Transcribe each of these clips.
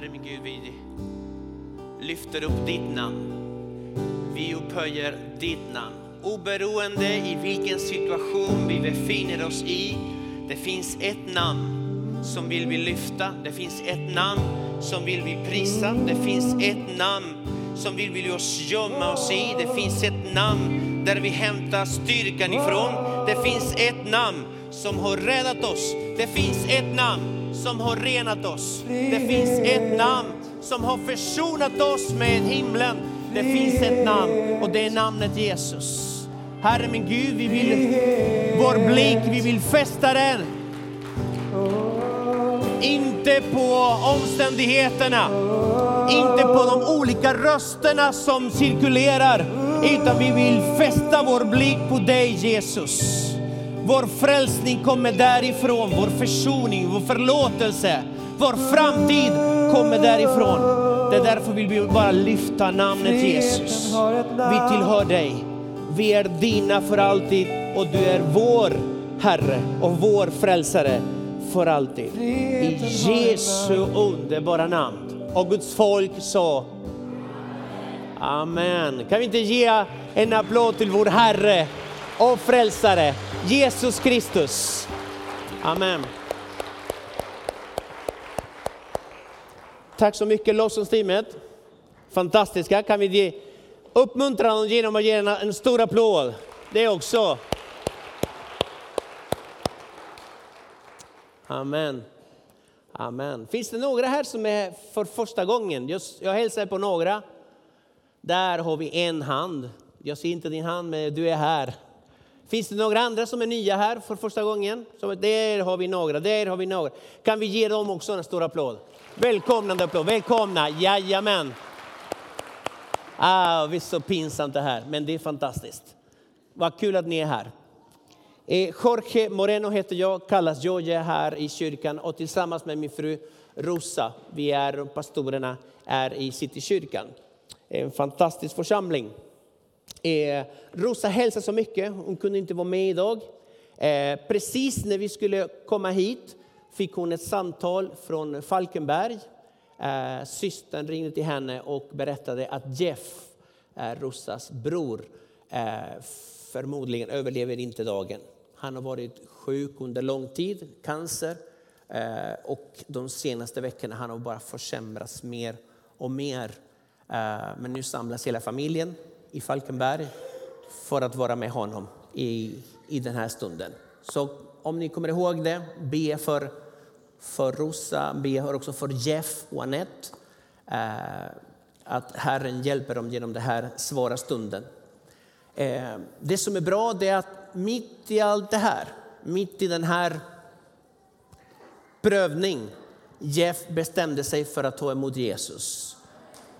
Herre min Gud, vi lyfter upp ditt namn. Vi upphöjer ditt namn. Oberoende i vilken situation vi befinner oss i, det finns ett namn som vill vi lyfta. Det finns ett namn som vill vi prisa. Det finns ett namn som vill vi oss gömma oss i. Det finns ett namn där vi hämtar styrkan ifrån. Det finns ett namn som har räddat oss. Det finns ett namn som har renat oss. Det finns ett namn som har försonat oss med himlen. Det finns ett namn och det är namnet Jesus. Herre min Gud, vi vill, vår blick, vi vill fästa den. Inte på omständigheterna, inte på de olika rösterna som cirkulerar, utan vi vill fästa vår blick på dig Jesus. Vår frälsning kommer därifrån, vår försoning, vår förlåtelse, vår framtid kommer därifrån. Det är därför vill vi bara lyfta namnet Jesus. Vi tillhör dig. Vi är dina för alltid och du är vår Herre och vår frälsare för alltid. I Jesu underbara namn. Och Guds folk sa Amen. Kan vi inte ge en applåd till vår Herre och frälsare Jesus Kristus. Amen. Tack så mycket lovsångsteamet. Fantastiska. Kan vi ge uppmuntran genom att ge en, en stor applåd? Det också. Amen. Amen. Finns det några här som är för första gången? Just, jag hälsar på några. Där har vi en hand. Jag ser inte din hand, men du är här. Finns det några andra som är nya här för första gången? Så där har vi några, där har vi några. Kan vi ge dem också en stor applåd? Välkomnande applåd, välkomna, jajamän. Ah, visst så pinsamt det här, men det är fantastiskt. Vad kul att ni är här. Eh, Jorge Moreno heter jag, kallas Joje här i kyrkan och tillsammans med min fru Rosa, vi är pastorerna, är i Citykyrkan. En fantastisk församling. Eh, Rosa hälsade så mycket, hon kunde inte vara med idag. Eh, precis när vi skulle komma hit fick hon ett samtal från Falkenberg. Eh, systern ringde till henne och berättade att Jeff, eh, Rosas bror, eh, förmodligen överlever inte dagen. Han har varit sjuk under lång tid, cancer. Eh, och de senaste veckorna har han bara försämrats mer och mer. Eh, men nu samlas hela familjen i Falkenberg för att vara med honom i, i den här stunden. Så om ni kommer ihåg det, be för, för Rosa, be också för Jeff och Anette. Eh, att Herren hjälper dem genom den här svåra stunden. Eh, det som är bra är att mitt i allt det här, mitt i den här prövning, Jeff bestämde sig för att ta emot Jesus.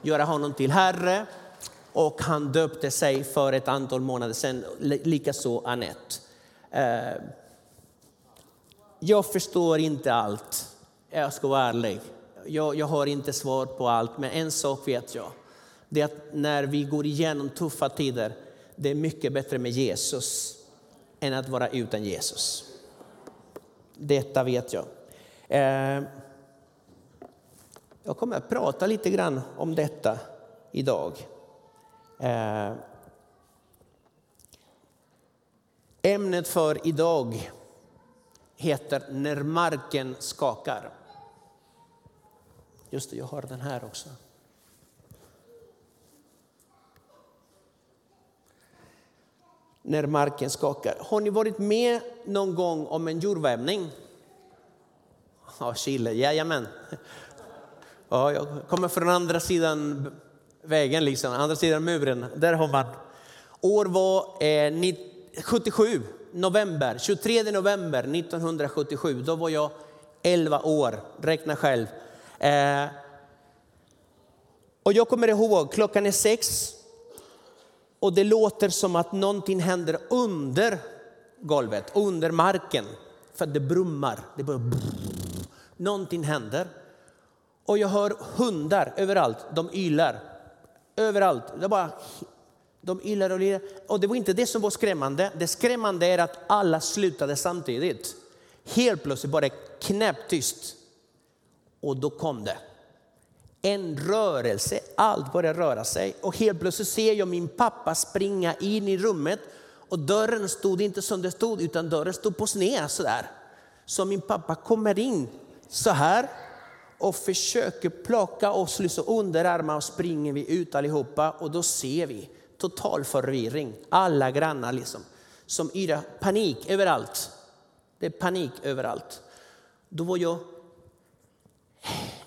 Göra honom till Herre och han döpte sig för ett antal månader sedan, likaså Anette. Eh, jag förstår inte allt, jag ska vara ärlig. Jag, jag har inte svar på allt, men en sak vet jag. Det är att när vi går igenom tuffa tider, det är mycket bättre med Jesus än att vara utan Jesus. Detta vet jag. Eh, jag kommer att prata lite grann om detta idag. Eh, ämnet för idag heter När marken skakar. Just det, jag har den här också. När marken skakar. Har ni varit med någon gång om en jordbävning? Ja, Chile, jajamän. Ja, jag kommer från andra sidan vägen, liksom, andra sidan muren. Där har man. År var eh, 77, november, 23 november 1977. Då var jag 11 år, räkna själv. Eh, och jag kommer ihåg, klockan är sex och det låter som att någonting händer under golvet, under marken. För det brummar, det bara brrr. Någonting händer. Och jag hör hundar överallt, de ylar. Överallt. Det bara, de ylar och lirar. Och det var inte det som var skrämmande. Det skrämmande är att alla slutade samtidigt. Helt plötsligt bara knäpptyst. Och då kom det. en rörelse, allt började röra sig och helt plötsligt ser jag min pappa springa in i rummet och dörren stod inte som det stod utan dörren stod på sned sådär. Så min pappa kommer in så här och försöker plocka oss liksom under armarna och springer vi ut allihopa och då ser vi total förvirring. Alla grannar liksom som yra, panik överallt. Det är panik överallt. Då var jag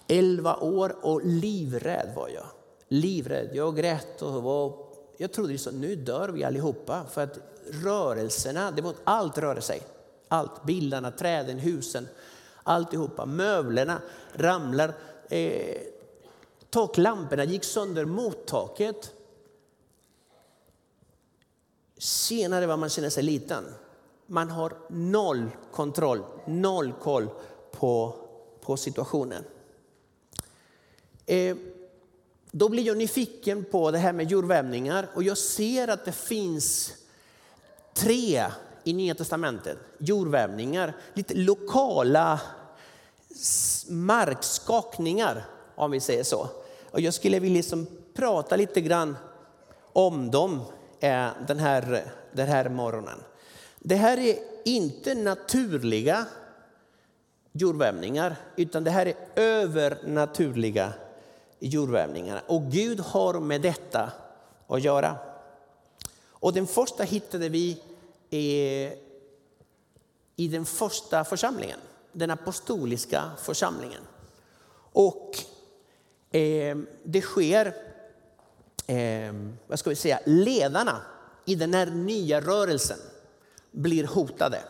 11 år och livrädd var jag. Livrädd. Jag grät och var, jag trodde liksom, nu dör vi allihopa. För att rörelserna, det var, allt rörde sig. Allt, bilarna, träden, husen, alltihopa. Möblerna ramlar. Eh, taklamporna gick sönder mot taket. Senare var man känner sig liten. Man har noll kontroll, noll koll på, på situationen. Eh, då blir jag nyfiken på det här med jordvävningar och jag ser att det finns tre i Nya Testamentet jordvävningar, lite lokala markskakningar om vi säger så. Och jag skulle vilja liksom prata lite grann om dem eh, den, här, den här morgonen. Det här är inte naturliga jordvävningar utan det här är övernaturliga jordvävningarna. Och Gud har med detta att göra. Och den första hittade vi Eh, i den första församlingen, den apostoliska församlingen. Och eh, det sker, eh, vad ska vi säga, ledarna i den här nya rörelsen blir hotade.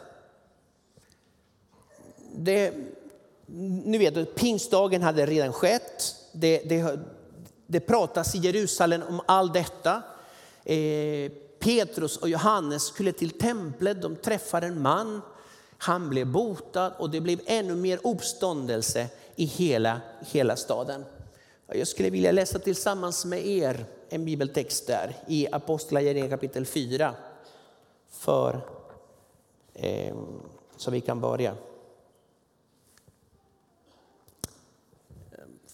Det, nu vet du, pingstdagen hade redan skett. Det, det, det pratas i Jerusalem om allt detta. Eh, Petrus och Johannes skulle till templet, de träffade en man, han blev botad och det blev ännu mer uppståndelse i hela, hela staden. Jag skulle vilja läsa tillsammans med er en bibeltext där i Apostlagärningarna kapitel 4. För, eh, så vi kan börja.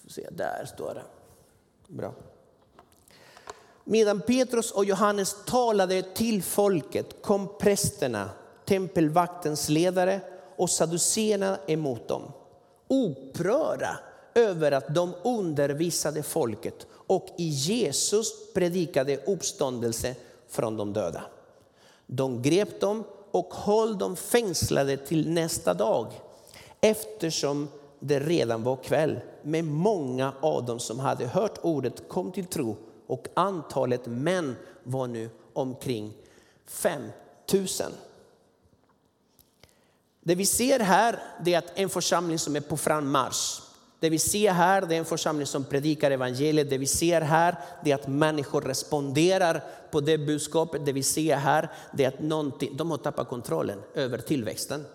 Se, där står det. Bra. Medan Petrus och Johannes talade till folket kom prästerna, tempelvaktens ledare och saduceerna emot dem. Upprörda över att de undervisade folket och i Jesus predikade uppståndelse från de döda. De grep dem och höll dem fängslade till nästa dag eftersom det redan var kväll. Men många av dem som hade hört ordet kom till tro och antalet män var nu omkring 5 000. Det vi ser här är att en församling som är på frammarsch. Det vi ser här är en församling som predikar evangeliet. Det vi ser här är att människor responderar på det budskapet. Det vi ser här är att de har tappat kontrollen över tillväxten.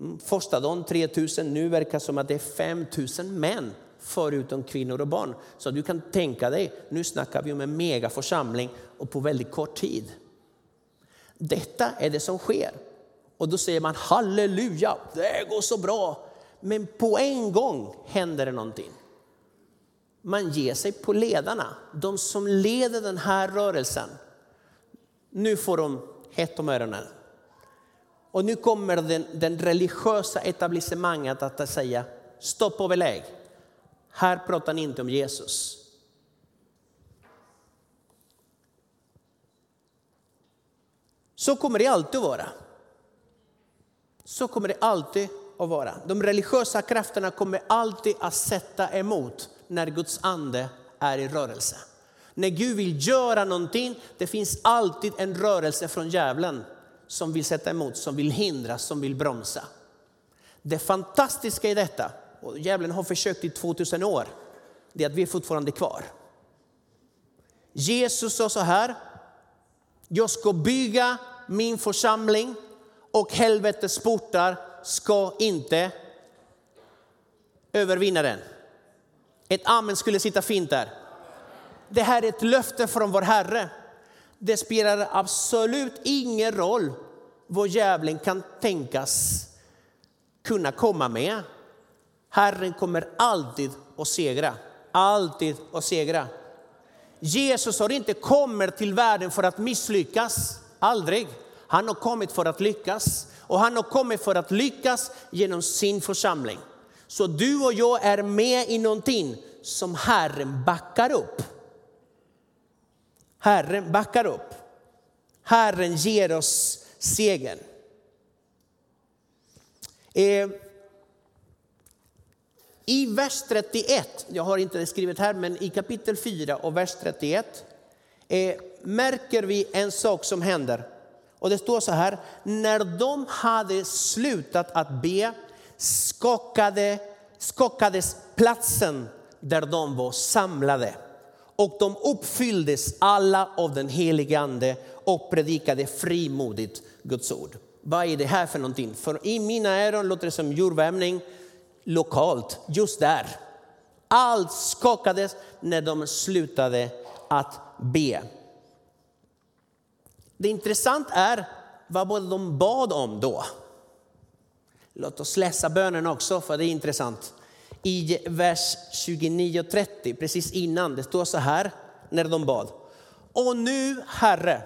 Mm, första dagen 3 000, nu verkar det som att det är 5 000 män förutom kvinnor och barn. Så du kan tänka dig, nu snackar vi om en megaförsamling och på väldigt kort tid. Detta är det som sker. Och då säger man halleluja, det går så bra. Men på en gång händer det någonting. Man ger sig på ledarna, de som leder den här rörelsen. Nu får de hett om öronen. Och nu kommer den, den religiösa etablissemanget att säga stopp och belägg. Här pratar ni inte om Jesus. Så kommer det alltid att vara. Så kommer det alltid att vara. De religiösa krafterna kommer alltid att sätta emot när Guds ande är i rörelse. När Gud vill göra någonting, det finns alltid en rörelse från djävulen som vill sätta emot, som vill hindra, som vill bromsa. Det fantastiska i detta och djävulen har försökt i 2000 år, det är att vi är fortfarande kvar. Jesus sa så här, jag ska bygga min församling och helvetets portar ska inte övervinna den. Ett amen skulle sitta fint där. Det här är ett löfte från vår Herre. Det spelar absolut ingen roll vad djävulen kan tänkas kunna komma med. Herren kommer alltid att segra. alltid att segra. Jesus har inte kommit till världen för att misslyckas, aldrig. Han har kommit för att lyckas och han har kommit för att lyckas genom sin församling. Så du och jag är med i någonting som Herren backar upp. Herren backar upp. Herren ger oss segern. Eh, i vers 31, jag har inte det skrivet här, men i kapitel 4 och vers 31 eh, märker vi en sak som händer. Och det står så här, när de hade slutat att be skakade, skakades platsen där de var samlade. Och de uppfylldes alla av den helige ande och predikade frimodigt Guds ord. Vad är det här för någonting? För i mina öron låter det som jordvärmning lokalt, just där. Allt skakades när de slutade att be. Det intressanta är vad de bad om då. Låt oss läsa bönen också, för det är intressant. I vers 29-30, precis innan, det står så här när de bad. Och nu, Herre,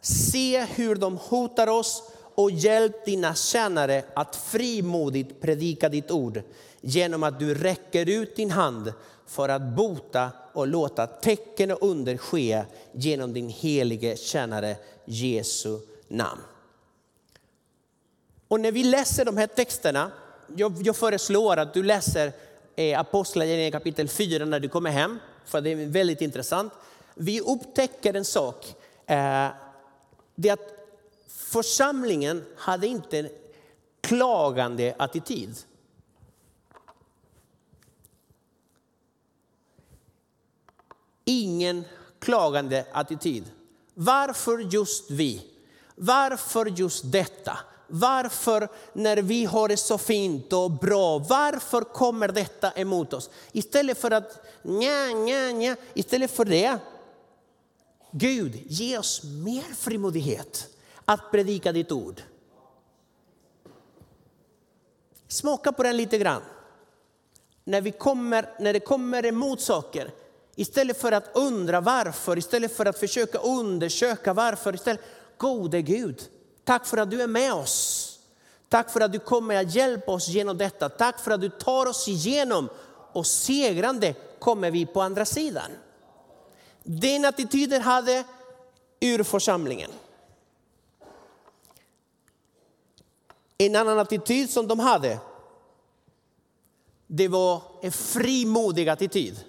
se hur de hotar oss och hjälp dina tjänare att frimodigt predika ditt ord genom att du räcker ut din hand för att bota och låta tecken och under ske genom din helige tjänare Jesu namn. Och när vi läser de här texterna, jag, jag föreslår att du läser eh, Apostlagärningarna kapitel 4 när du kommer hem, för det är väldigt intressant. Vi upptäcker en sak, eh, det är att församlingen hade inte en klagande attityd. Ingen klagande attityd. Varför just vi? Varför just detta? Varför när vi har det så fint och bra, varför kommer detta emot oss? Istället för att nja, nja, nja, istället för det. Gud, ge oss mer frimodighet att predika ditt ord. Smaka på den lite grann. När, vi kommer, när det kommer emot saker, istället för att undra varför, istället för att försöka undersöka varför, istället, gode Gud, tack för att du är med oss. Tack för att du kommer att hjälpa oss genom detta. Tack för att du tar oss igenom och segrande kommer vi på andra sidan. Den attityden hade urförsamlingen. En annan attityd som de hade, det var en frimodig attityd.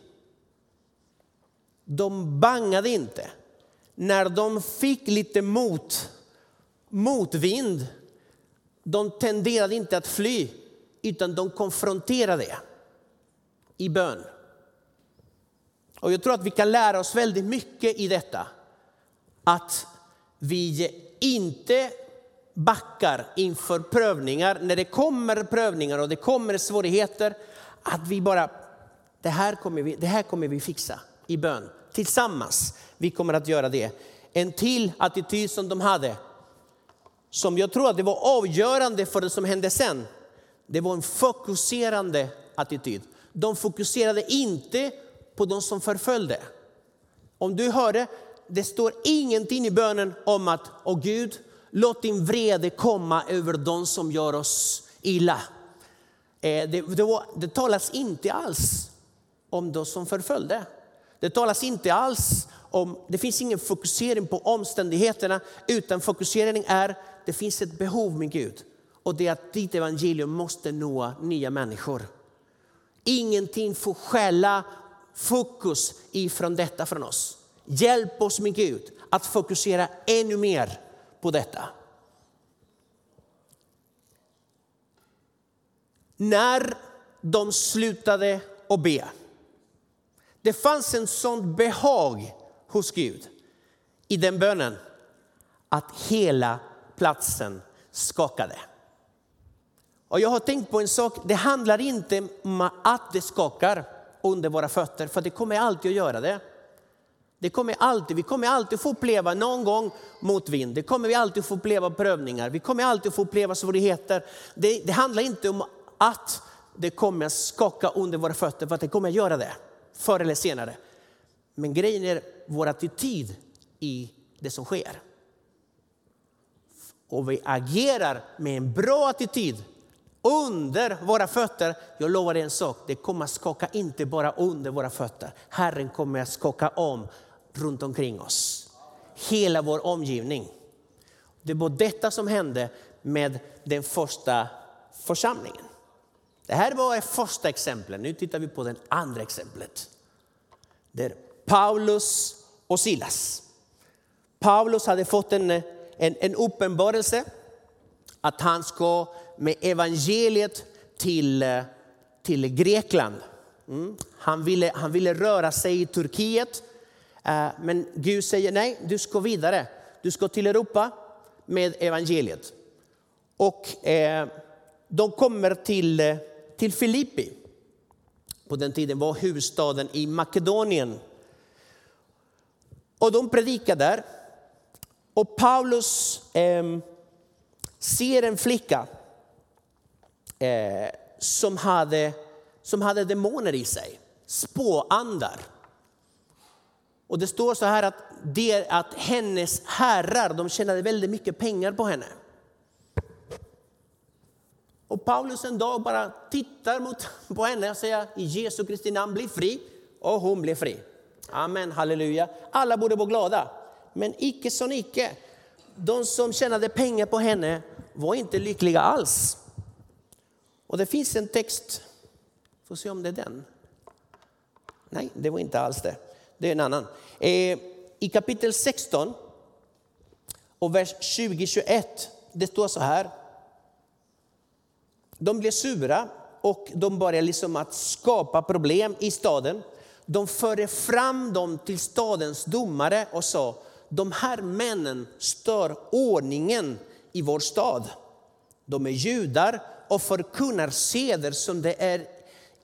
De bangade inte. När de fick lite mot, motvind, de tenderade inte att fly, utan de konfronterade det i bön. Och jag tror att vi kan lära oss väldigt mycket i detta. Att vi inte backar inför prövningar, när det kommer prövningar och det kommer svårigheter, att vi bara, det här kommer vi, det här kommer vi fixa i bön. Tillsammans, vi kommer att göra det. En till attityd som de hade, som jag tror att det var avgörande för det som hände sen, det var en fokuserande attityd. De fokuserade inte på de som förföljde. Om du hörde, det står ingenting i bönen om att, åh Gud, låt din vrede komma över de som gör oss illa. Eh, det, det, det talas inte alls om de som förföljde. Det talas inte alls om, det finns ingen fokusering på omständigheterna, utan fokuseringen är, det finns ett behov med Gud. Och det är att ditt evangelium måste nå nya människor. Ingenting får skälla fokus ifrån detta från oss. Hjälp oss med Gud att fokusera ännu mer på detta. När de slutade att be. Det fanns en sån behag hos Gud i den bönen att hela platsen skakade. Och jag har tänkt på en sak, det handlar inte om att det skakar under våra fötter, för det kommer alltid att göra det. Det kommer alltid, vi kommer alltid få uppleva någon gång motvind. Det kommer vi alltid få uppleva prövningar. Vi kommer alltid få uppleva svårigheter. Det, det handlar inte om att det kommer skaka under våra fötter, för att det kommer göra det. förr eller senare. Men grejen är vår attityd i det som sker. Och vi agerar med en bra attityd under våra fötter. Jag lovar dig en sak, det kommer att skaka inte bara under våra fötter. Herren kommer att skaka om runt omkring oss. Hela vår omgivning. Det var detta som hände med den första församlingen. Det här var det första exemplet. Nu tittar vi på det andra exemplet. Det är Paulus och Silas. Paulus hade fått en, en, en uppenbarelse att han ska med evangeliet till, eh, till Grekland. Mm. Han, ville, han ville röra sig i Turkiet, Eh, men Gud säger nej, du ska vidare. Du ska till Europa med evangeliet. Och eh, de kommer till, eh, till Filippi. På den tiden var huvudstaden i Makedonien. Och de predikar där. Och Paulus eh, ser en flicka eh, som, hade, som hade demoner i sig, spåandar. Och det står så här att, det, att hennes herrar de tjänade väldigt mycket pengar på henne. Och Paulus en dag bara tittar mot, på henne och säger i Jesu Kristi namn bli fri. Och hon blir fri. Amen, halleluja. Alla borde vara glada. Men icke som icke. De som tjänade pengar på henne var inte lyckliga alls. Och det finns en text, får se om det är den. Nej, det var inte alls det. Det är en annan. Eh, I kapitel 16 och vers 20-21, det står så här. De blev sura och de började liksom att skapa problem i staden. De förde fram dem till stadens domare och sa, de här männen stör ordningen i vår stad. De är judar och förkunnar seder som det är,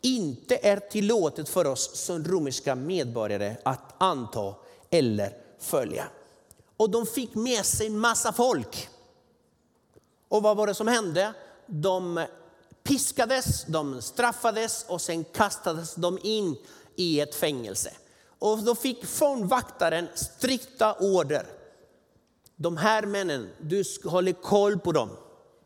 inte är tillåtet för oss som romerska medborgare att anta eller följa. Och de fick med sig en massa folk. Och vad var det som hände? De piskades, de straffades och sen kastades de in i ett fängelse. Och då fick fångvaktaren strikta order. De här männen, du håller koll på dem.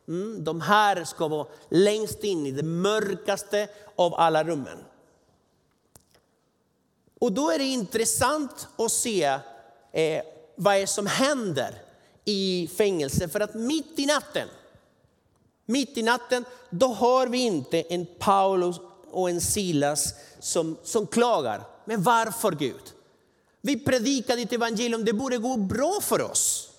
Mm, de här ska vara längst in i det mörkaste av alla rummen. Och då är det intressant att se eh, vad är som händer i fängelse. För att mitt i natten, mitt i natten, då har vi inte en Paulus och en Silas som, som klagar. Men varför Gud? Vi predikar ditt evangelium, det borde gå bra för oss.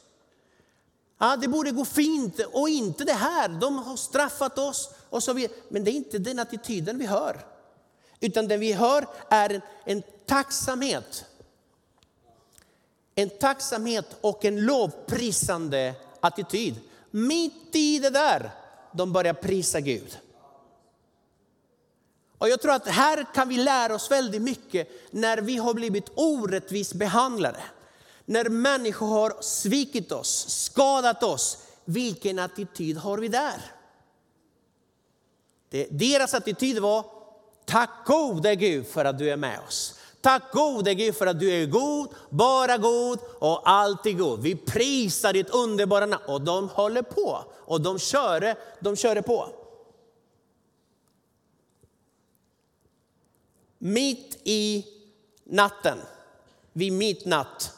Ja, det borde gå fint och inte det här. De har straffat oss och så vidare. Men det är inte den attityden vi hör. Utan det vi hör är en, en tacksamhet. En tacksamhet och en lovprisande attityd. Mitt i det där, de börjar prisa Gud. Och jag tror att här kan vi lära oss väldigt mycket när vi har blivit orättvist behandlade. När människor har svikit oss, skadat oss, vilken attityd har vi där? Det, deras attityd var, tack gode Gud för att du är med oss. Tack gode Gud för att du är god, bara god och alltid god. Vi prisar ditt underbara namn. Och de håller på och de kör, de kör på. Mitt i natten, vid midnatt,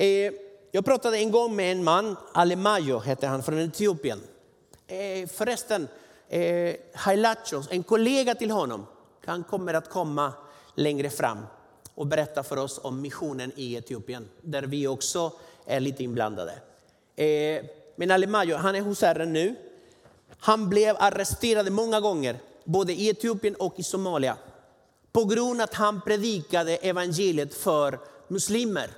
Eh, jag pratade en gång med en man, Alemayo hette han, från Etiopien. Eh, förresten, eh, Hailachos, en kollega till honom, han kommer att komma längre fram och berätta för oss om missionen i Etiopien, där vi också är lite inblandade. Eh, men Alemayo, han är hos Herren nu. Han blev arresterad många gånger, både i Etiopien och i Somalia, på grund av att han predikade evangeliet för muslimer.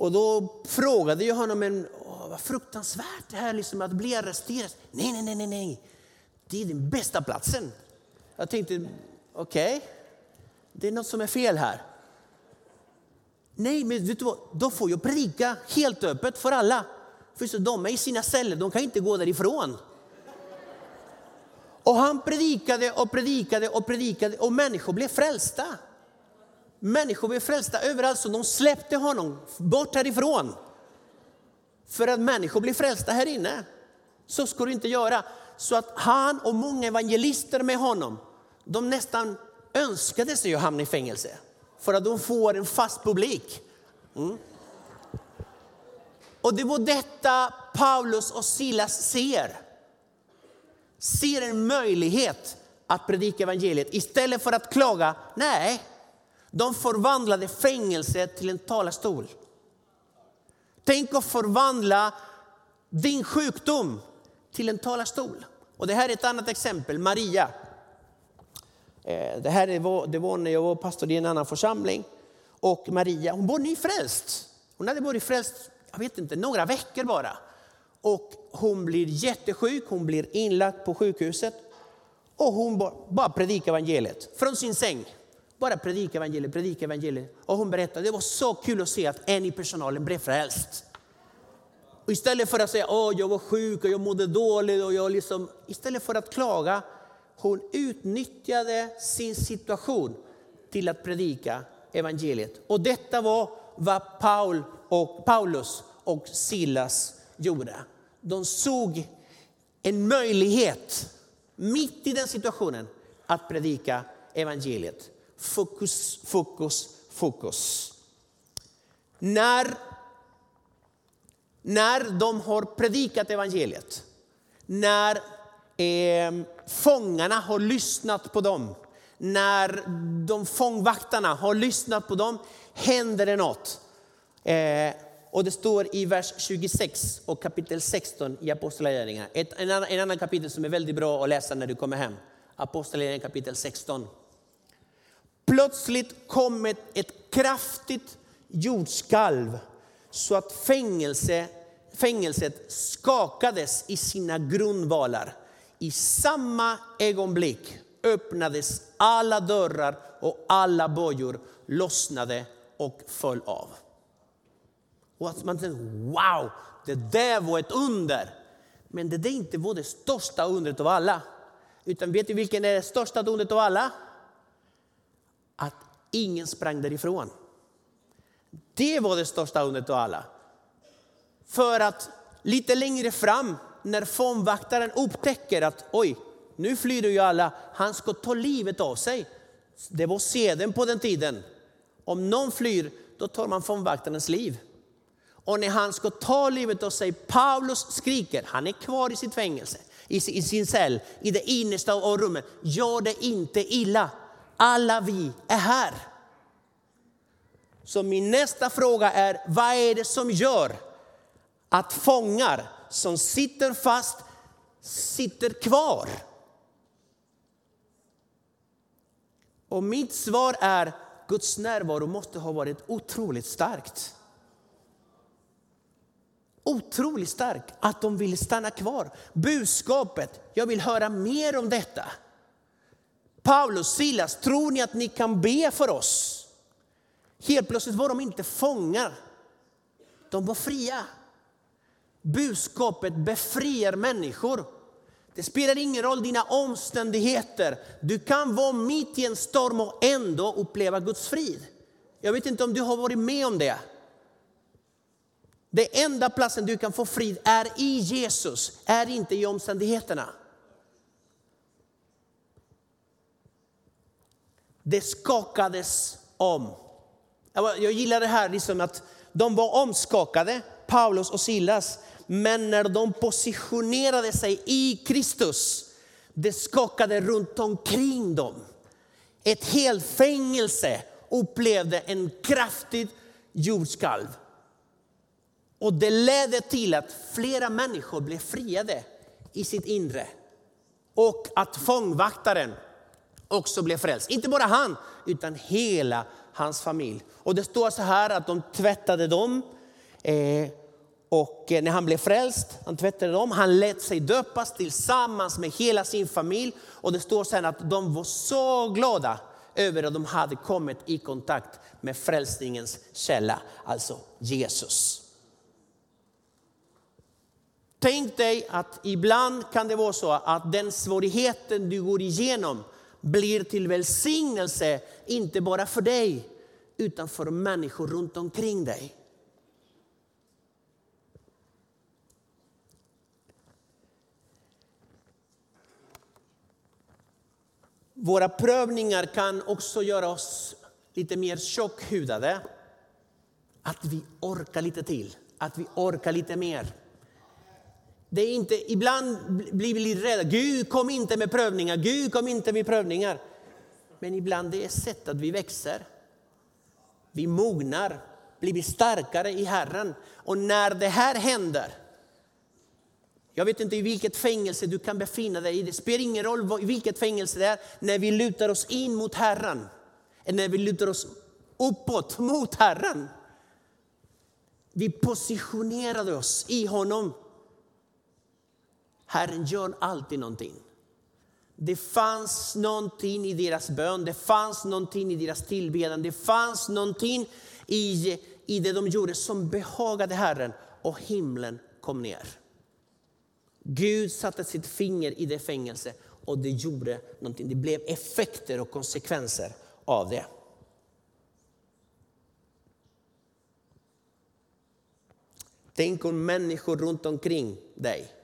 Och då frågade jag honom, men, åh, vad fruktansvärt det här liksom att bli arresterad. Nej, nej, nej, nej, det är den bästa platsen. Jag tänkte, okej, okay, det är något som är fel här. Nej, men vet du vad? Då får jag predika helt öppet för alla. För så de är i sina celler, de kan inte gå därifrån. Och han predikade och predikade och predikade och människor blev frälsta. Människor blev frälsta överallt så de släppte honom bort härifrån. För att människor blir frälsta här inne. Så ska du inte göra. Så att han och många evangelister med honom, de nästan önskade sig att hamna i fängelse. För att de får en fast publik. Mm. Och det var detta Paulus och Silas ser. Ser en möjlighet att predika evangeliet istället för att klaga. Nej, de förvandlade fängelset till en talarstol. Tänk att förvandla din sjukdom till en talarstol. Och det här är ett annat exempel, Maria. Eh, det här var, det var när jag var pastor i en annan församling. Och Maria, hon var nyfrälst. Hon hade varit frälst, jag vet inte, några veckor bara. Och hon blir jättesjuk, hon blir inlagd på sjukhuset. Och hon bara, bara predikar evangeliet från sin säng. Bara predika evangeliet, predika evangeliet. Och hon berättade, det var så kul att se att en i personalen blev frälst. Och istället för att säga, åh jag var sjuk och jag mådde dåligt och jag liksom, istället för att klaga, hon utnyttjade sin situation till att predika evangeliet. Och detta var vad Paul och, Paulus och Silas gjorde. De såg en möjlighet mitt i den situationen att predika evangeliet. Fokus, fokus, fokus. När, när de har predikat evangeliet, när eh, fångarna har lyssnat på dem, när de fångvaktarna har lyssnat på dem, händer det något. Eh, och det står i vers 26 och kapitel 16 i Apostlagärningarna. En, en annan kapitel som är väldigt bra att läsa när du kommer hem. Apostlagärningarna kapitel 16. Plötsligt kom ett, ett kraftigt jordskalv så att fängelse, fängelset skakades i sina grundvalar. I samma ögonblick öppnades alla dörrar och alla bojor lossnade och föll av. Och att man tänkte, wow, det där var ett under. Men det där inte var det största undret av alla. Utan vet du vilken är det största undret av alla? Att ingen sprang därifrån. Det var det största undret av alla. För att lite längre fram när fångvaktaren upptäcker att oj, nu flyr ju alla, han ska ta livet av sig. Det var seden på den tiden. Om någon flyr, då tar man fångvaktarens liv. Och när han ska ta livet av sig, Paulus skriker, han är kvar i sitt fängelse, i sin cell, i det innersta av rummet. Gör det inte illa, alla vi är här. Så min nästa fråga är, vad är det som gör att fångar som sitter fast sitter kvar? Och mitt svar är, Guds närvaro måste ha varit otroligt starkt otroligt starkt, att de vill stanna kvar. Budskapet, jag vill höra mer om detta. Paulus, Silas, tror ni att ni kan be för oss? Helt plötsligt var de inte fångar. De var fria. Budskapet befriar människor. Det spelar ingen roll dina omständigheter. Du kan vara mitt i en storm och ändå uppleva Guds frid. Jag vet inte om du har varit med om det. Det enda platsen du kan få frid är i Jesus, är inte i omständigheterna. Det skakades om. Jag gillar det här liksom att de var omskakade, Paulus och Silas. Men när de positionerade sig i Kristus, det skakade runt omkring dem. Ett helt fängelse upplevde en kraftig jordskalv. Och det ledde till att flera människor blev friade i sitt inre. Och att fångvaktaren också blev frälst. Inte bara han, utan hela hans familj. Och det står så här att de tvättade dem. Eh, och eh, när han blev frälst, han tvättade dem, han lät sig döpas tillsammans med hela sin familj. Och det står sen att de var så glada över att de hade kommit i kontakt med frälsningens källa, alltså Jesus. Tänk dig att ibland kan det vara så att den svårigheten du går igenom blir till välsignelse, inte bara för dig, utan för människor runt omkring dig. Våra prövningar kan också göra oss lite mer tjockhudade. Att vi orkar lite till, att vi orkar lite mer. Det är inte, ibland blir vi lite rädda. Gud kom inte med prövningar, Gud kom inte med prövningar. Men ibland det är sätt att vi växer. Vi mognar, blir starkare i Herren. Och när det här händer, jag vet inte i vilket fängelse du kan befinna dig i. Det spelar ingen roll i vilket fängelse det är. När vi lutar oss in mot Herren, när vi lutar oss uppåt mot Herren. Vi positionerade oss i honom. Herren gör alltid någonting. Det fanns någonting i deras bön, det fanns någonting i deras tillbedjan, det fanns någonting i, i det de gjorde som behagade Herren och himlen kom ner. Gud satte sitt finger i det fängelse och det gjorde någonting. Det blev effekter och konsekvenser av det. Tänk om människor runt omkring dig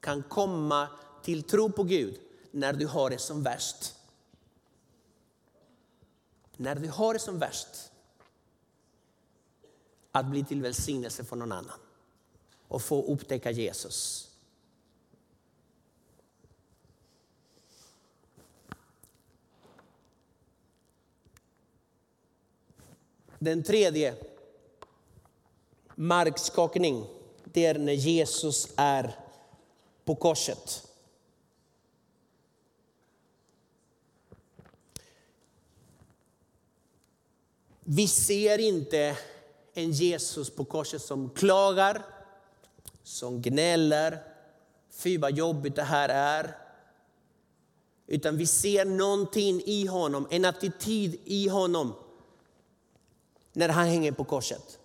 kan komma till tro på Gud när du har det som värst. När du har det som värst. Att bli till välsignelse för någon annan och få upptäcka Jesus. Den tredje, markskakning, det är när Jesus är på korset. Vi ser inte en Jesus på korset som klagar, som gnäller, fy vad jobbigt det här är. Utan vi ser någonting i honom, en attityd i honom när han hänger på korset.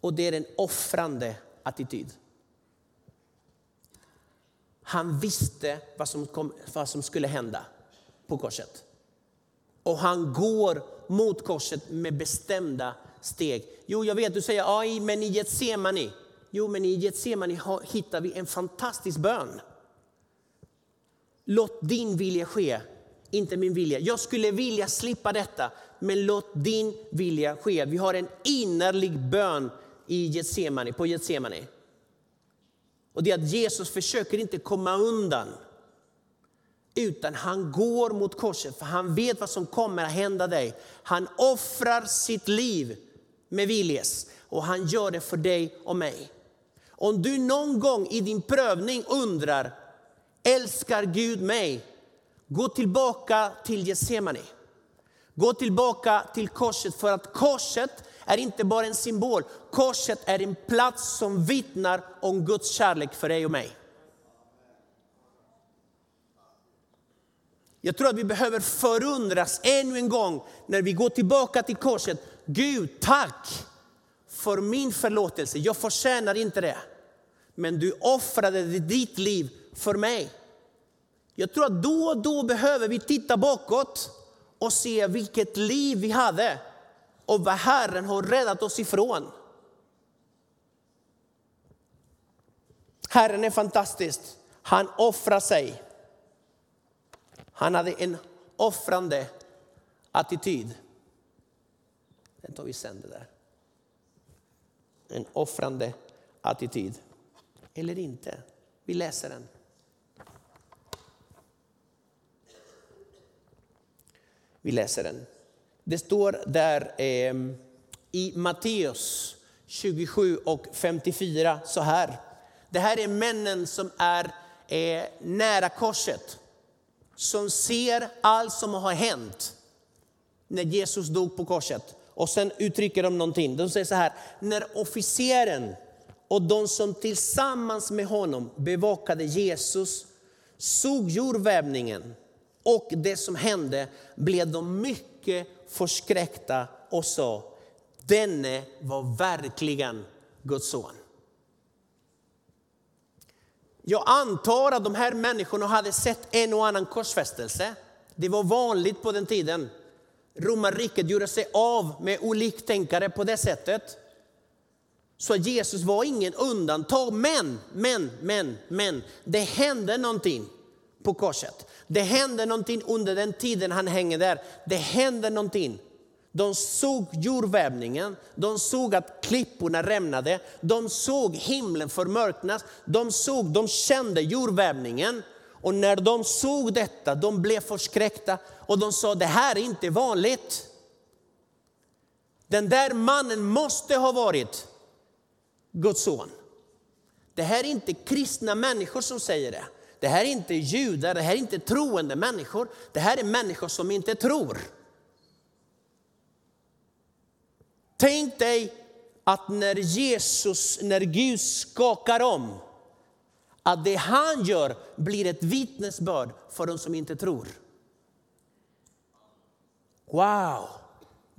Och det är en offrande attityd. Han visste vad som, kom, vad som skulle hända på korset. Och han går mot korset med bestämda steg. Jo, jag vet, du säger aj, men i Getsemani. Jo, men i Getsemani hittar vi en fantastisk bön. Låt din vilja ske, inte min vilja. Jag skulle vilja slippa detta, men låt din vilja ske. Vi har en innerlig bön i Getsemani, på Getsemani. Och det är att Jesus försöker inte komma undan. Utan han går mot korset för han vet vad som kommer att hända dig. Han offrar sitt liv med viljes och han gör det för dig och mig. Om du någon gång i din prövning undrar, älskar Gud mig? Gå tillbaka till Getsemane. Gå tillbaka till korset för att korset är inte bara en symbol. Korset är en plats som vittnar om Guds kärlek för dig och mig. Jag tror att vi behöver förundras ännu en gång när vi går tillbaka till korset. Gud, tack för min förlåtelse. Jag förtjänar inte det. Men du offrade ditt liv för mig. Jag tror att då och då behöver vi titta bakåt och se vilket liv vi hade och vad Herren har räddat oss ifrån. Herren är fantastisk. Han offrar sig. Han hade en offrande attityd. Den tar vi sen det där. En offrande attityd. Eller inte. Vi läser den. Vi läser den. Det står där eh, i Matteus 27 och 54 så här. Det här är männen som är eh, nära korset. Som ser allt som har hänt när Jesus dog på korset. Och sen uttrycker de någonting. De säger så här, när officeren och de som tillsammans med honom bevakade Jesus såg jordvävningen och det som hände blev de mycket förskräckta och sa, denne var verkligen Guds son. Jag antar att de här människorna hade sett en och annan korsfästelse. Det var vanligt på den tiden. Romarriket gjorde sig av med oliktänkare på det sättet. Så Jesus var ingen undantag. Men, men, men, men, det hände någonting på korset. Det hände någonting under den tiden han hänger där. Det hände någonting. De såg jordvävningen, de såg att klipporna rämnade, de såg himlen förmörknas, de såg, de kände jordvävningen. Och när de såg detta, de blev förskräckta och de sa, det här är inte vanligt. Den där mannen måste ha varit Guds son. Det här är inte kristna människor som säger det. Det här är inte judar, det här är inte troende människor. Det här är människor som inte tror. Tänk dig att när Jesus, när Gud skakar om, att det han gör blir ett vittnesbörd för de som inte tror. Wow!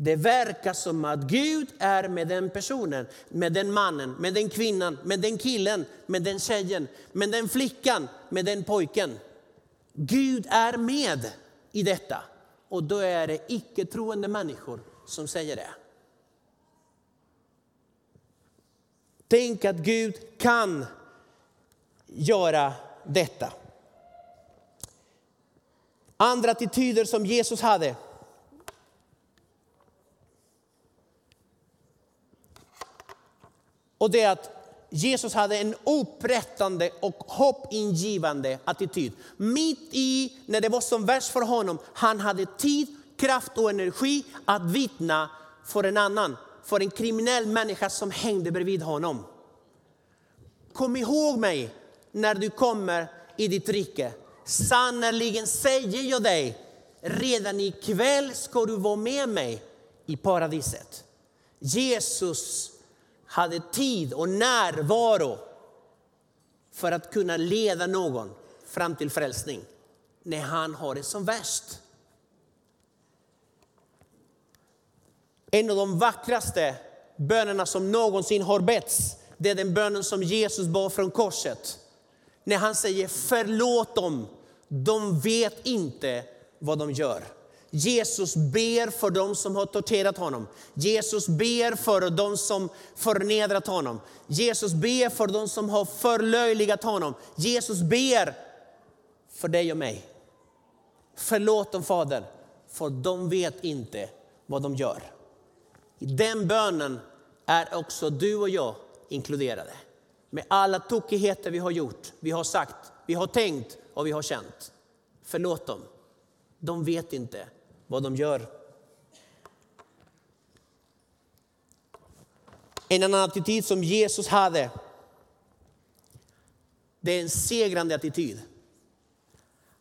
Det verkar som att Gud är med den personen, med den mannen, med den kvinnan, med den killen, med den tjejen, med den flickan, med den pojken. Gud är med i detta. Och då är det icke troende människor som säger det. Tänk att Gud kan göra detta. Andra attityder som Jesus hade. Och det är att Jesus hade en upprättande och hoppingivande attityd. Mitt i när det var som värst för honom, han hade tid, kraft och energi att vittna för en annan för en kriminell människa som hängde bredvid honom. Kom ihåg mig när du kommer i ditt rike. Sannerligen säger jag dig, redan ikväll ska du vara med mig i paradiset. Jesus hade tid och närvaro för att kunna leda någon fram till frälsning när han har det som värst. En av de vackraste bönerna som någonsin har betts, det är den bönen som Jesus bad från korset. När han säger förlåt dem, de vet inte vad de gör. Jesus ber för dem som har torterat honom. Jesus ber för dem som förnedrat honom. Jesus ber för dem som har förlöjligat honom. Jesus ber för dig och mig. Förlåt dem Fader, för de vet inte vad de gör. I den bönen är också du och jag inkluderade. Med alla tokigheter vi har gjort, vi har sagt, vi har tänkt och vi har känt. Förlåt dem. De vet inte vad de gör. En annan attityd som Jesus hade, det är en segrande attityd.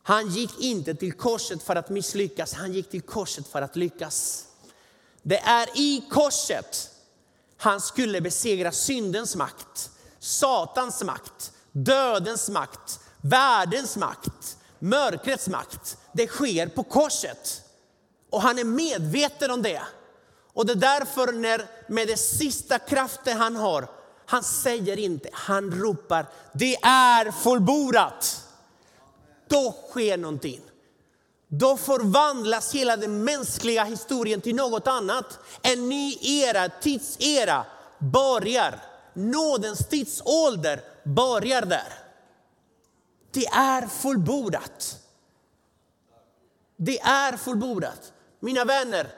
Han gick inte till korset för att misslyckas, han gick till korset för att lyckas. Det är i korset han skulle besegra syndens makt, Satans makt, dödens makt, världens makt, mörkrets makt. Det sker på korset. Och han är medveten om det. Och det är därför när, med det sista kraften han har, han säger inte, han ropar, det är fullbordat. Då sker någonting. Då förvandlas hela den mänskliga historien till något annat. En ny era, tidsera börjar. Nådens tidsålder börjar där. Det är fullbordat. Det är fullbordat. Mina vänner,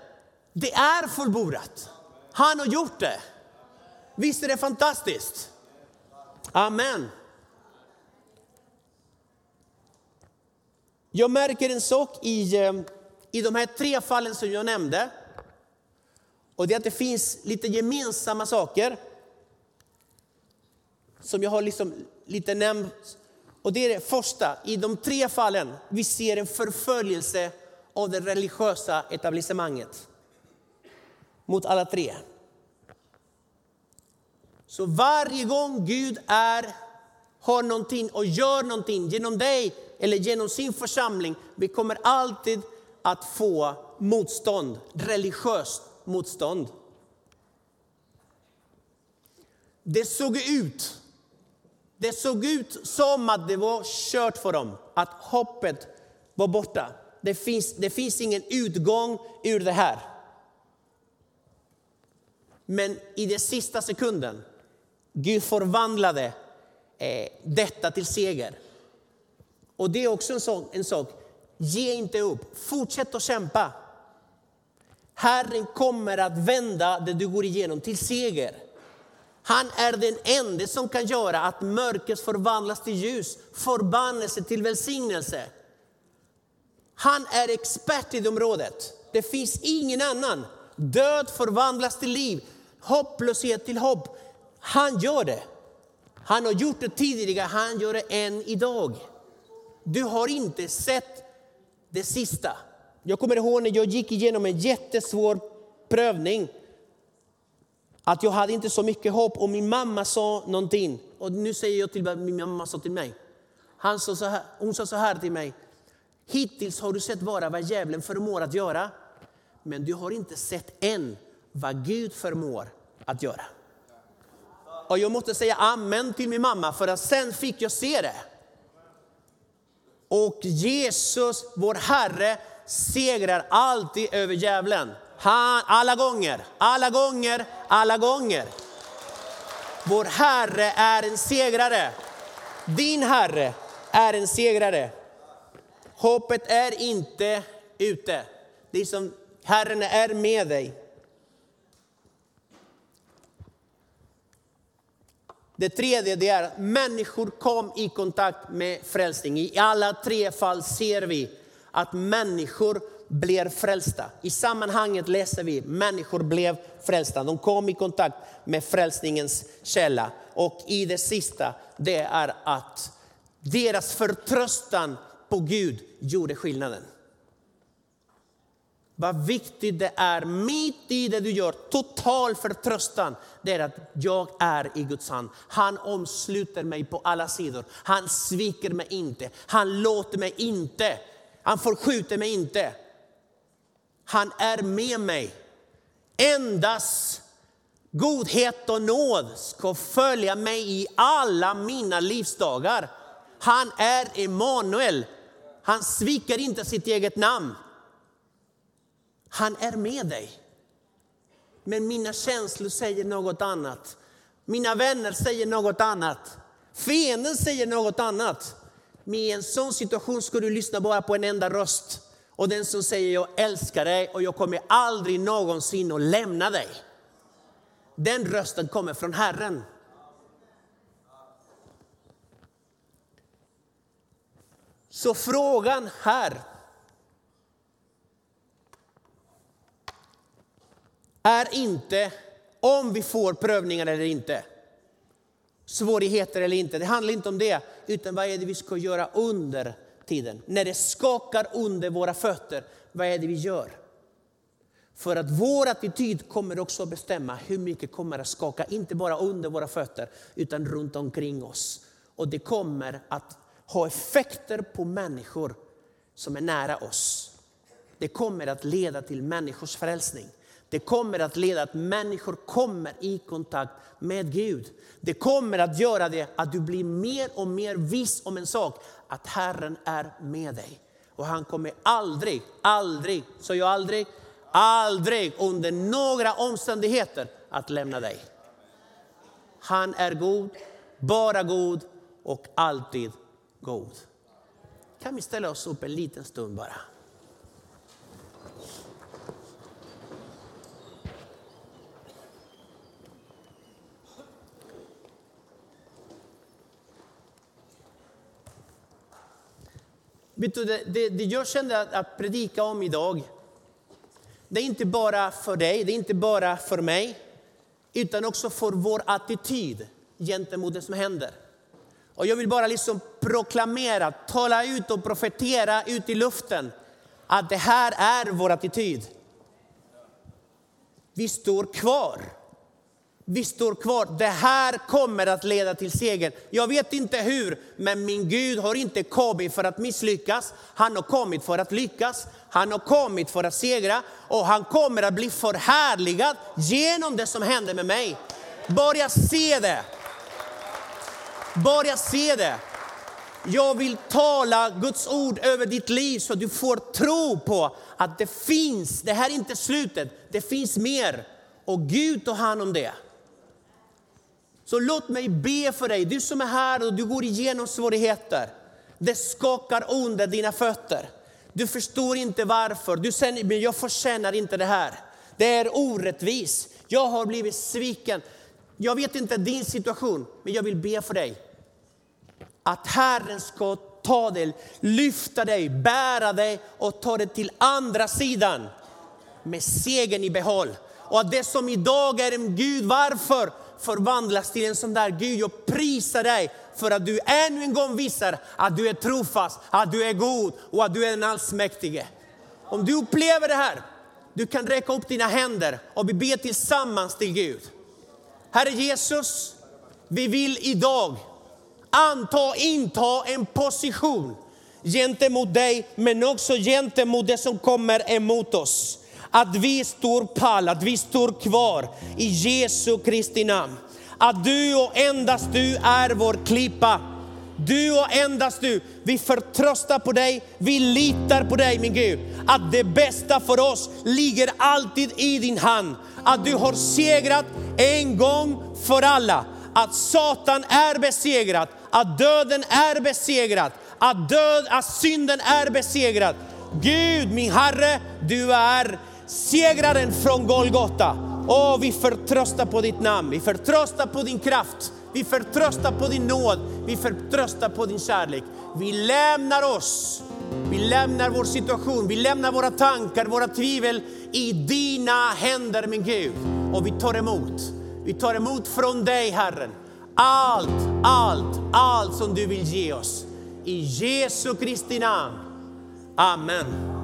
det är fullbordat. Han har gjort det. Visst är det fantastiskt? Amen. Jag märker en sak i, eh, i de här tre fallen som jag nämnde. Och det är att det finns lite gemensamma saker. Som jag har liksom lite nämnt. Och det är det första, i de tre fallen, vi ser en förföljelse av det religiösa etablissemanget. Mot alla tre. Så varje gång Gud är, har någonting och gör någonting genom dig eller genom sin församling, vi kommer alltid att få motstånd, religiöst motstånd. Det såg ut som att det var kört för dem, att hoppet var borta. Det finns, det finns ingen utgång ur det här. Men i den sista sekunden, Gud förvandlade eh, detta till seger. Och det är också en sak, en sak, ge inte upp, fortsätt att kämpa. Herren kommer att vända det du går igenom till seger. Han är den enda som kan göra att mörkret förvandlas till ljus, förbannelse till välsignelse. Han är expert i det området. Det finns ingen annan. Död förvandlas till liv, hopplöshet till hopp. Han gör det. Han har gjort det tidigare, han gör det än idag. Du har inte sett det sista. Jag kommer ihåg när jag gick igenom en jättesvår prövning. Att jag hade inte så mycket hopp och min mamma sa någonting. Och nu säger jag till vad min mamma sa till mig. Han sa så här, hon sa så här till mig. Hittills har du sett bara vad djävulen förmår att göra. Men du har inte sett än vad Gud förmår att göra. Och jag måste säga amen till min mamma för att sen fick jag se det. Och Jesus, vår Herre, segrar alltid över djävulen. Han, alla gånger, alla gånger, alla gånger. Vår Herre är en segrare. Din Herre är en segrare. Hoppet är inte ute. Det är som Herren är med dig. Det tredje det är att människor kom i kontakt med frälsning. I alla tre fall ser vi att människor blev frälsta. I sammanhanget läser vi människor blev frälsta. De kom i kontakt med frälsningens källa. Och i det sista, det är att deras förtröstan på Gud gjorde skillnaden. Vad viktigt det är mitt i det du gör, total förtröstan, det är att jag är i Guds hand. Han omsluter mig på alla sidor. Han sviker mig inte. Han låter mig inte. Han förskjuter mig inte. Han är med mig. Endast godhet och nåd ska följa mig i alla mina livsdagar. Han är Emanuel. Han sviker inte sitt eget namn. Han är med dig. Men mina känslor säger något annat. Mina vänner säger något annat. Fienden säger något annat. Men i en sån situation ska du lyssna bara på en enda röst. Och den som säger jag älskar dig och jag kommer aldrig någonsin att lämna dig. Den rösten kommer från Herren. Så frågan här är inte om vi får prövningar eller inte. Svårigheter eller inte. Det handlar inte om det. Utan vad är det vi ska göra under tiden? När det skakar under våra fötter, vad är det vi gör? För att vår attityd kommer också att bestämma hur mycket kommer att skaka, inte bara under våra fötter, utan runt omkring oss. Och det kommer att ha effekter på människor som är nära oss. Det kommer att leda till människors frälsning. Det kommer att leda att människor kommer i kontakt med Gud. Det kommer att göra det att du blir mer och mer viss om en sak, att Herren är med dig. Och han kommer aldrig, aldrig, så jag aldrig, aldrig under några omständigheter att lämna dig. Han är god, bara god och alltid god. Kan vi ställa oss upp en liten stund bara? Vet du, det, det, det jag kände att, att predika om idag, det är inte bara för dig, det är inte bara för mig, utan också för vår attityd gentemot det som händer. Och jag vill bara liksom proklamera, tala ut och profetera ut i luften att det här är vår attityd. Vi står kvar. Vi står kvar. Det här kommer att leda till seger. Jag vet inte hur, men min Gud har inte kommit för att misslyckas. Han har kommit för att lyckas. Han har kommit för att segra och han kommer att bli förhärligad genom det som händer med mig. Börja se det. Börja se det. Jag vill tala Guds ord över ditt liv så att du får tro på att det finns, det här är inte slutet, det finns mer. Och Gud tar hand om det. Så låt mig be för dig, du som är här och du går igenom svårigheter. Det skakar under dina fötter. Du förstår inte varför. Du säger, men jag förtjänar inte det här. Det är orättvist. Jag har blivit sviken. Jag vet inte din situation, men jag vill be för dig. Att Herren ska ta dig, lyfta dig, bära dig och ta dig till andra sidan med segern i behåll. Och att det som idag är en Gud, varför förvandlas till en sån där Gud, jag prisar dig för att du ännu en gång visar att du är trofast, att du är god och att du är den allsmäktige. Om du upplever det här, du kan räcka upp dina händer och vi ber tillsammans till Gud. Herre Jesus, vi vill idag anta, inta en position gentemot dig, men också gentemot det som kommer emot oss. Att vi står pall, att vi står kvar i Jesu Kristi namn. Att du och endast du är vår klippa. Du och endast du. Vi förtröstar på dig, vi litar på dig min Gud. Att det bästa för oss ligger alltid i din hand. Att du har segrat en gång för alla. Att Satan är besegrad, att döden är besegrad, att, död, att synden är besegrad. Gud min Herre, du är segraren från Golgata. Åh, vi förtröstar på ditt namn, vi förtröstar på din kraft, vi förtröstar på din nåd, vi förtröstar på din kärlek. Vi lämnar oss, vi lämnar vår situation, vi lämnar våra tankar, våra tvivel i dina händer min Gud. Och vi tar emot, vi tar emot från dig Herren, allt, allt, allt som du vill ge oss. I Jesu Kristi namn. Amen.